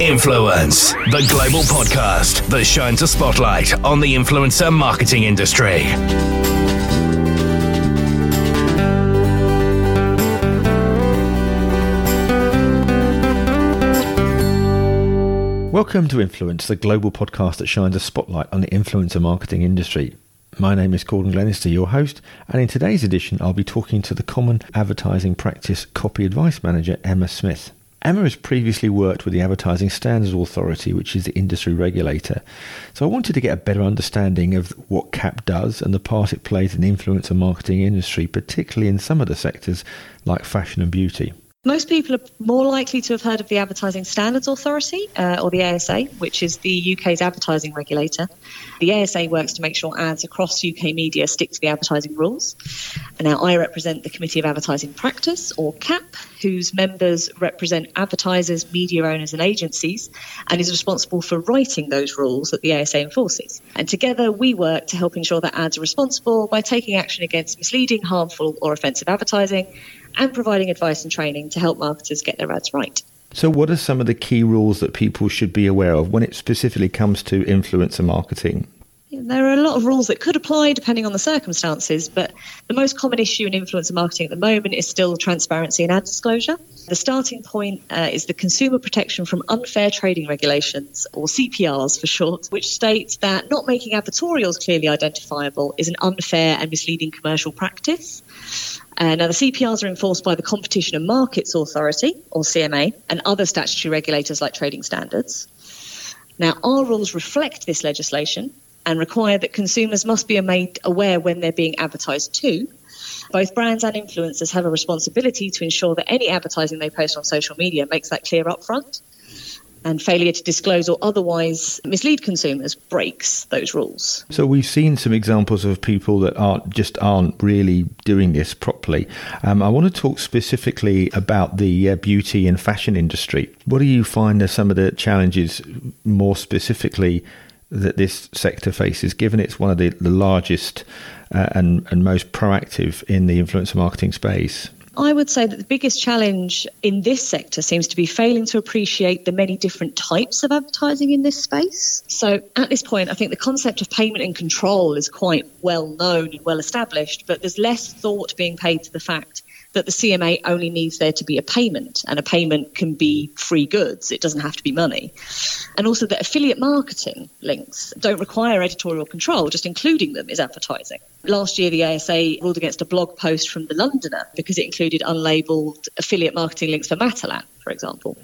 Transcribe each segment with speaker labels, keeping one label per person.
Speaker 1: Influence, the global podcast that shines a spotlight on the influencer marketing industry.
Speaker 2: Welcome to Influence, the global podcast that shines a spotlight on the influencer marketing industry. My name is Gordon Glenister, your host, and in today's edition, I'll be talking to the Common Advertising Practice Copy Advice Manager, Emma Smith. Emma has previously worked with the Advertising Standards Authority, which is the industry regulator. So I wanted to get a better understanding of what CAP does and the part it plays in the influencer marketing industry, particularly in some of the sectors like fashion and beauty.
Speaker 3: Most people are more likely to have heard of the Advertising Standards Authority, uh, or the ASA, which is the UK's advertising regulator. The ASA works to make sure ads across UK media stick to the advertising rules. And now I represent the Committee of Advertising Practice, or CAP, whose members represent advertisers, media owners, and agencies, and is responsible for writing those rules that the ASA enforces. And together we work to help ensure that ads are responsible by taking action against misleading, harmful, or offensive advertising and providing advice and training to help marketers get their ads right.
Speaker 2: So, what are some of the key rules that people should be aware of when it specifically comes to influencer marketing?
Speaker 3: There are a lot of rules that could apply depending on the circumstances, but the most common issue in influencer marketing at the moment is still transparency and ad disclosure. The starting point uh, is the Consumer Protection from Unfair Trading Regulations, or CPRs for short, which states that not making advertorials clearly identifiable is an unfair and misleading commercial practice. Uh, now, the CPRs are enforced by the Competition and Markets Authority, or CMA, and other statutory regulators like trading standards. Now, our rules reflect this legislation and require that consumers must be made aware when they're being advertised to. Both brands and influencers have a responsibility to ensure that any advertising they post on social media makes that clear upfront and failure to disclose or otherwise mislead consumers breaks those rules.
Speaker 2: So we've seen some examples of people that aren't just aren't really doing this properly. Um, I want to talk specifically about the uh, beauty and fashion industry. What do you find are some of the challenges, more specifically? That this sector faces, given it's one of the, the largest uh, and, and most proactive in the influencer marketing space?
Speaker 3: I would say that the biggest challenge in this sector seems to be failing to appreciate the many different types of advertising in this space. So, at this point, I think the concept of payment and control is quite well known and well established, but there's less thought being paid to the fact that the CMA only needs there to be a payment, and a payment can be free goods. It doesn't have to be money. And also that affiliate marketing links don't require editorial control, just including them is advertising. Last year, the ASA ruled against a blog post from The Londoner because it included unlabeled affiliate marketing links for Matalan, for example.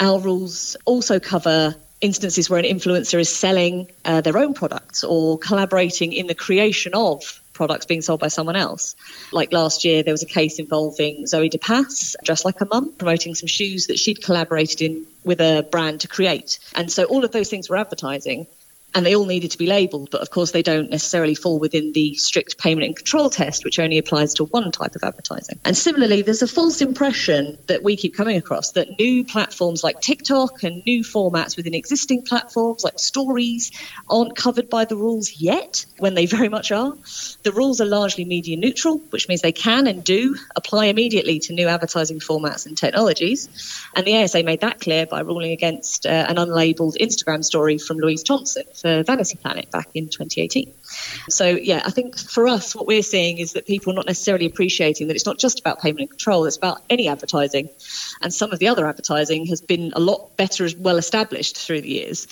Speaker 3: Our rules also cover instances where an influencer is selling uh, their own products or collaborating in the creation of products being sold by someone else. Like last year, there was a case involving Zoe de Pas, dressed like a mum, promoting some shoes that she'd collaborated in with a brand to create. And so all of those things were advertising and they all needed to be labelled, but of course they don't necessarily fall within the strict payment and control test, which only applies to one type of advertising. And similarly, there's a false impression that we keep coming across that new platforms like TikTok and new formats within existing platforms like stories aren't covered by the rules yet, when they very much are. The rules are largely media neutral, which means they can and do apply immediately to new advertising formats and technologies. And the ASA made that clear by ruling against uh, an unlabeled Instagram story from Louise Thompson for Vanity Planet back in 2018. So, yeah, I think for us, what we're seeing is that people are not necessarily appreciating that it's not just about payment and control, it's about any advertising. And some of the other advertising has been a lot better, well established through the years.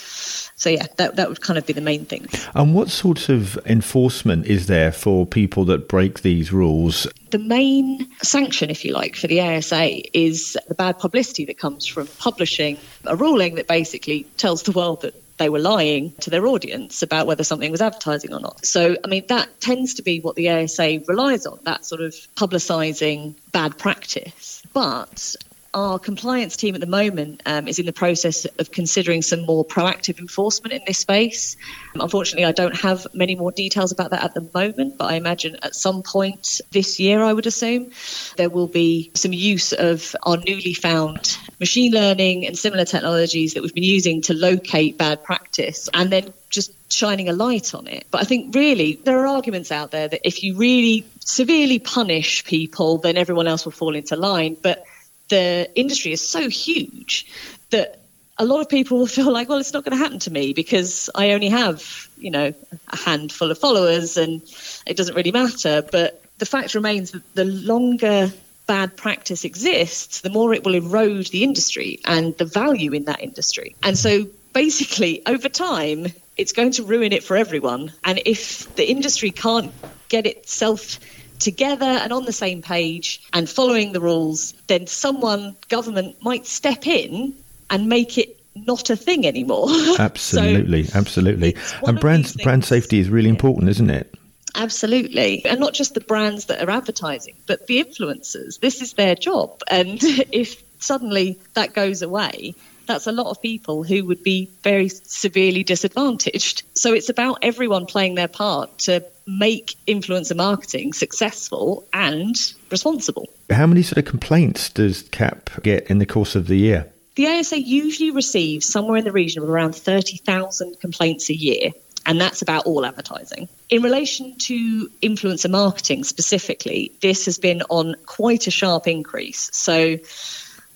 Speaker 3: So, yeah, that, that would kind of be the main thing.
Speaker 2: And what sort of enforcement is there for people that break these rules?
Speaker 3: The main sanction, if you like, for the ASA is the bad publicity that comes from publishing a ruling that basically tells the world that they were lying to their audience about whether something was advertising or not. So, I mean, that tends to be what the ASA relies on, that sort of publicising bad practice. But our compliance team at the moment um, is in the process of considering some more proactive enforcement in this space. Um, unfortunately, I don't have many more details about that at the moment, but I imagine at some point this year, I would assume, there will be some use of our newly found machine learning and similar technologies that we've been using to locate bad practice and then just shining a light on it. But I think really there are arguments out there that if you really severely punish people, then everyone else will fall into line. But the industry is so huge that a lot of people will feel like, well, it's not going to happen to me because I only have, you know, a handful of followers and it doesn't really matter. But the fact remains that the longer bad practice exists, the more it will erode the industry and the value in that industry. And so basically, over time, it's going to ruin it for everyone. And if the industry can't get itself together and on the same page and following the rules, then someone, government, might step in and make it not a thing anymore.
Speaker 2: Absolutely, so absolutely. And brand brand safety is really important, isn't it?
Speaker 3: Absolutely. And not just the brands that are advertising, but the influencers. This is their job. And if suddenly that goes away, that's a lot of people who would be very severely disadvantaged. So it's about everyone playing their part to make influencer marketing successful and responsible.
Speaker 2: How many sort of complaints does CAP get in the course of the year?
Speaker 3: The ASA usually receives somewhere in the region of around 30,000 complaints a year and that's about all advertising. In relation to influencer marketing specifically, this has been on quite a sharp increase. So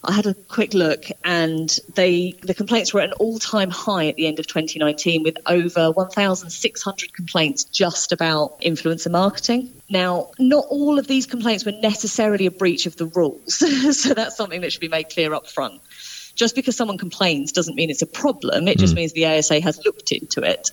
Speaker 3: I had a quick look, and they the complaints were at an all-time high at the end of 2019, with over 1,600 complaints just about influencer marketing. Now, not all of these complaints were necessarily a breach of the rules, so that's something that should be made clear up front. Just because someone complains doesn't mean it's a problem. It just mm. means the ASA has looked into it.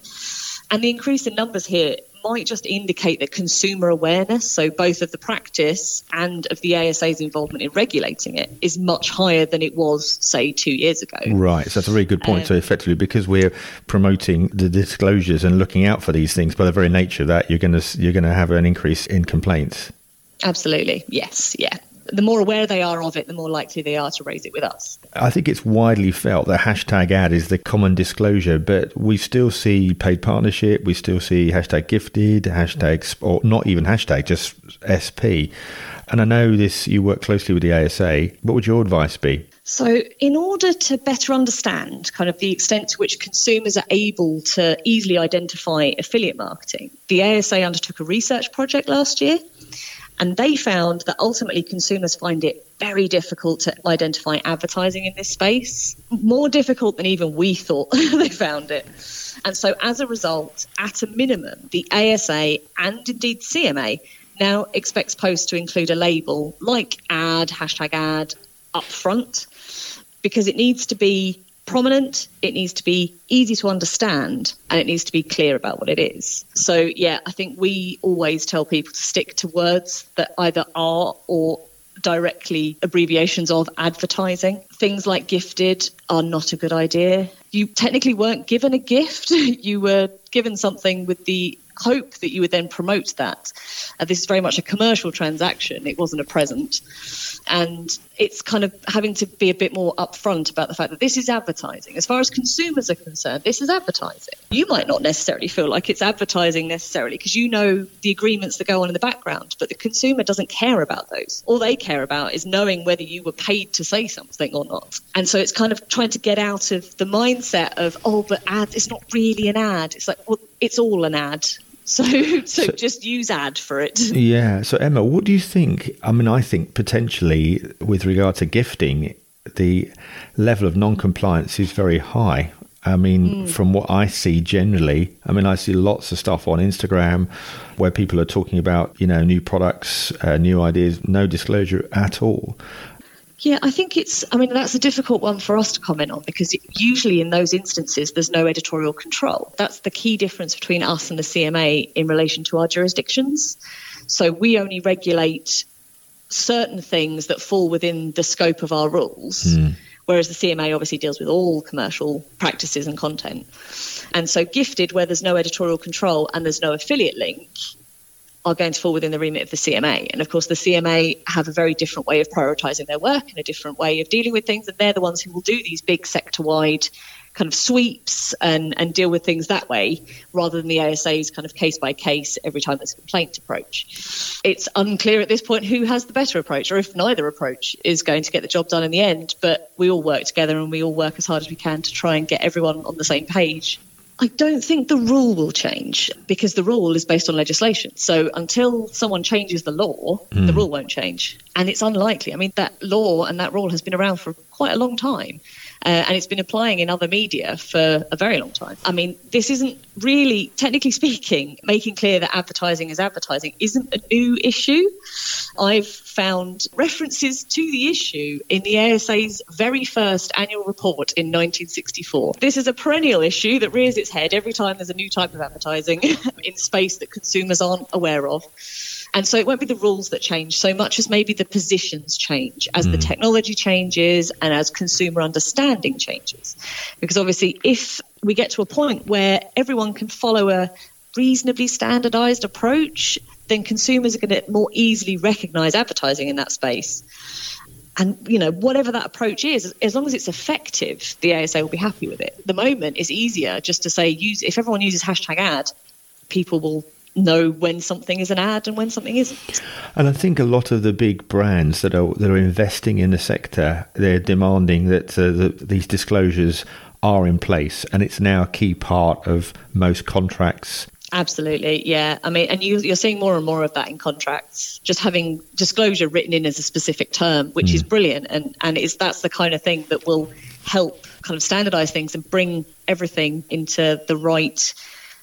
Speaker 3: And the increase in numbers here might just indicate that consumer awareness, so both of the practice and of the ASA's involvement in regulating it, is much higher than it was, say, two years ago.
Speaker 2: Right. So that's a very good point. Um, so effectively, because we're promoting the disclosures and looking out for these things, by the very nature of that, you're going to you're going to have an increase in complaints.
Speaker 3: Absolutely. Yes. Yeah the more aware they are of it, the more likely they are to raise it with us.
Speaker 2: I think it's widely felt that hashtag ad is the common disclosure, but we still see paid partnership, we still see hashtag gifted, hashtag, or not even hashtag, just SP. And I know this, you work closely with the ASA. What would your advice be?
Speaker 3: So, in order to better understand kind of the extent to which consumers are able to easily identify affiliate marketing, the ASA undertook a research project last year and they found that ultimately consumers find it very difficult to identify advertising in this space, more difficult than even we thought they found it. And so, as a result, at a minimum, the ASA and indeed CMA now expects posts to include a label like ad, hashtag ad, up front, because it needs to be prominent, it needs to be easy to understand, and it needs to be clear about what it is. So, yeah, I think we always tell people to stick to words that either are or directly abbreviations of advertising. Things like gifted are not a good idea. You technically weren't given a gift, you were given something with the hope that you would then promote that. Uh, this is very much a commercial transaction, it wasn't a present. And it's kind of having to be a bit more upfront about the fact that this is advertising. As far as consumers are concerned, this is advertising. You might not necessarily feel like it's advertising necessarily because you know the agreements that go on in the background, but the consumer doesn't care about those. All they care about is knowing whether you were paid to say something or not. And so it's kind of trying to get out of the mindset of, oh, but ad, it's not really an ad. It's like, well, it's all an ad. So, so, so, just use ad for it.
Speaker 2: Yeah. So, Emma, what do you think? I mean, I think potentially with regard to gifting, the level of non compliance is very high. I mean, mm. from what I see generally, I mean, I see lots of stuff on Instagram where people are talking about, you know, new products, uh, new ideas, no disclosure at all.
Speaker 3: Yeah, I think it's, I mean, that's a difficult one for us to comment on because usually in those instances, there's no editorial control. That's the key difference between us and the CMA in relation to our jurisdictions. So we only regulate certain things that fall within the scope of our rules. Mm. Whereas the CMA obviously deals with all commercial practices and content. And so, gifted, where there's no editorial control and there's no affiliate link, are going to fall within the remit of the CMA. And of course, the CMA have a very different way of prioritising their work and a different way of dealing with things. And they're the ones who will do these big sector wide kind of sweeps and, and deal with things that way rather than the ASA's kind of case by case every time there's a complaint approach. It's unclear at this point who has the better approach or if neither approach is going to get the job done in the end, but we all work together and we all work as hard as we can to try and get everyone on the same page. I don't think the rule will change because the rule is based on legislation. So until someone changes the law, mm. the rule won't change. And it's unlikely. I mean, that law and that rule has been around for quite a long time. Uh, and it's been applying in other media for a very long time. I mean, this isn't really, technically speaking, making clear that advertising is advertising isn't a new issue. I've found references to the issue in the ASA's very first annual report in 1964. This is a perennial issue that rears its head every time there's a new type of advertising in space that consumers aren't aware of. And so it won't be the rules that change so much as maybe the positions change as mm. the technology changes and as consumer understanding changes. Because obviously, if we get to a point where everyone can follow a reasonably standardized approach, then consumers are going to more easily recognize advertising in that space. And you know, whatever that approach is, as long as it's effective, the ASA will be happy with it. The moment is easier just to say use if everyone uses hashtag ad, people will know when something is an ad and when something isn't.
Speaker 2: And I think a lot of the big brands that are that are investing in the sector, they're demanding that uh, the, these disclosures are in place, and it's now a key part of most contracts.
Speaker 3: Absolutely, yeah. I mean, and you, are seeing more and more of that in contracts. Just having disclosure written in as a specific term, which mm. is brilliant, and and is that's the kind of thing that will help kind of standardize things and bring everything into the right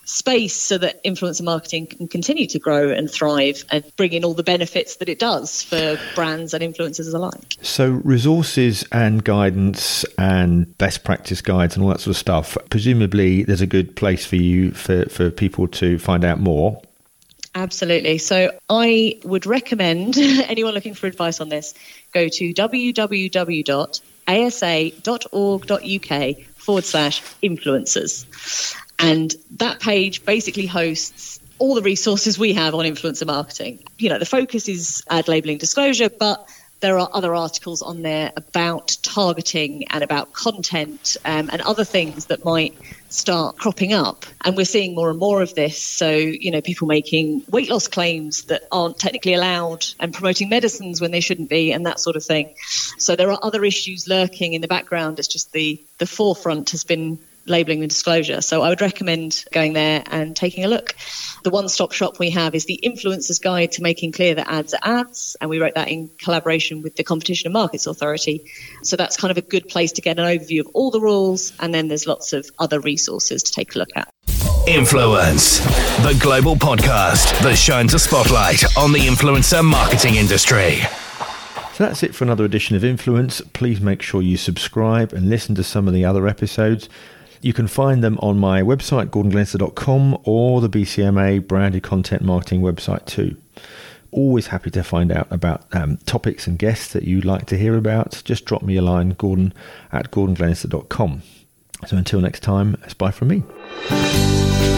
Speaker 3: space so that influencer marketing can continue to grow and thrive and bring in all the benefits that it does for brands and influencers alike.
Speaker 2: So, resources and guidance and best practice guides and all that sort of stuff, presumably there's a good place for you for, for people to find out more.
Speaker 3: Absolutely. So I would recommend anyone looking for advice on this go to www.asa.org.uk forward slash influencers. And that page basically hosts all the resources we have on influencer marketing. You know, the focus is ad labeling disclosure, but there are other articles on there about targeting and about content um, and other things that might start cropping up. And we're seeing more and more of this. So, you know, people making weight loss claims that aren't technically allowed and promoting medicines when they shouldn't be and that sort of thing. So there are other issues lurking in the background. It's just the, the forefront has been labeling and disclosure. So I would recommend going there and taking a look. The one stop shop we have is the Influencer's Guide to Making Clear That Ads Are Ads. And we wrote that in collaboration with the Competition and Markets Authority. So that's kind of a good place to get an overview of all the rules. And then there's lots of other resources to take a look at.
Speaker 1: Influence, the global podcast that shines a spotlight on the influencer marketing industry.
Speaker 2: So that's it for another edition of Influence. Please make sure you subscribe and listen to some of the other episodes. You can find them on my website, gordonglenister.com, or the BCMA branded content marketing website too. Always happy to find out about um, topics and guests that you'd like to hear about. Just drop me a line, gordon at gordonglenister.com. So until next time, it's bye from me.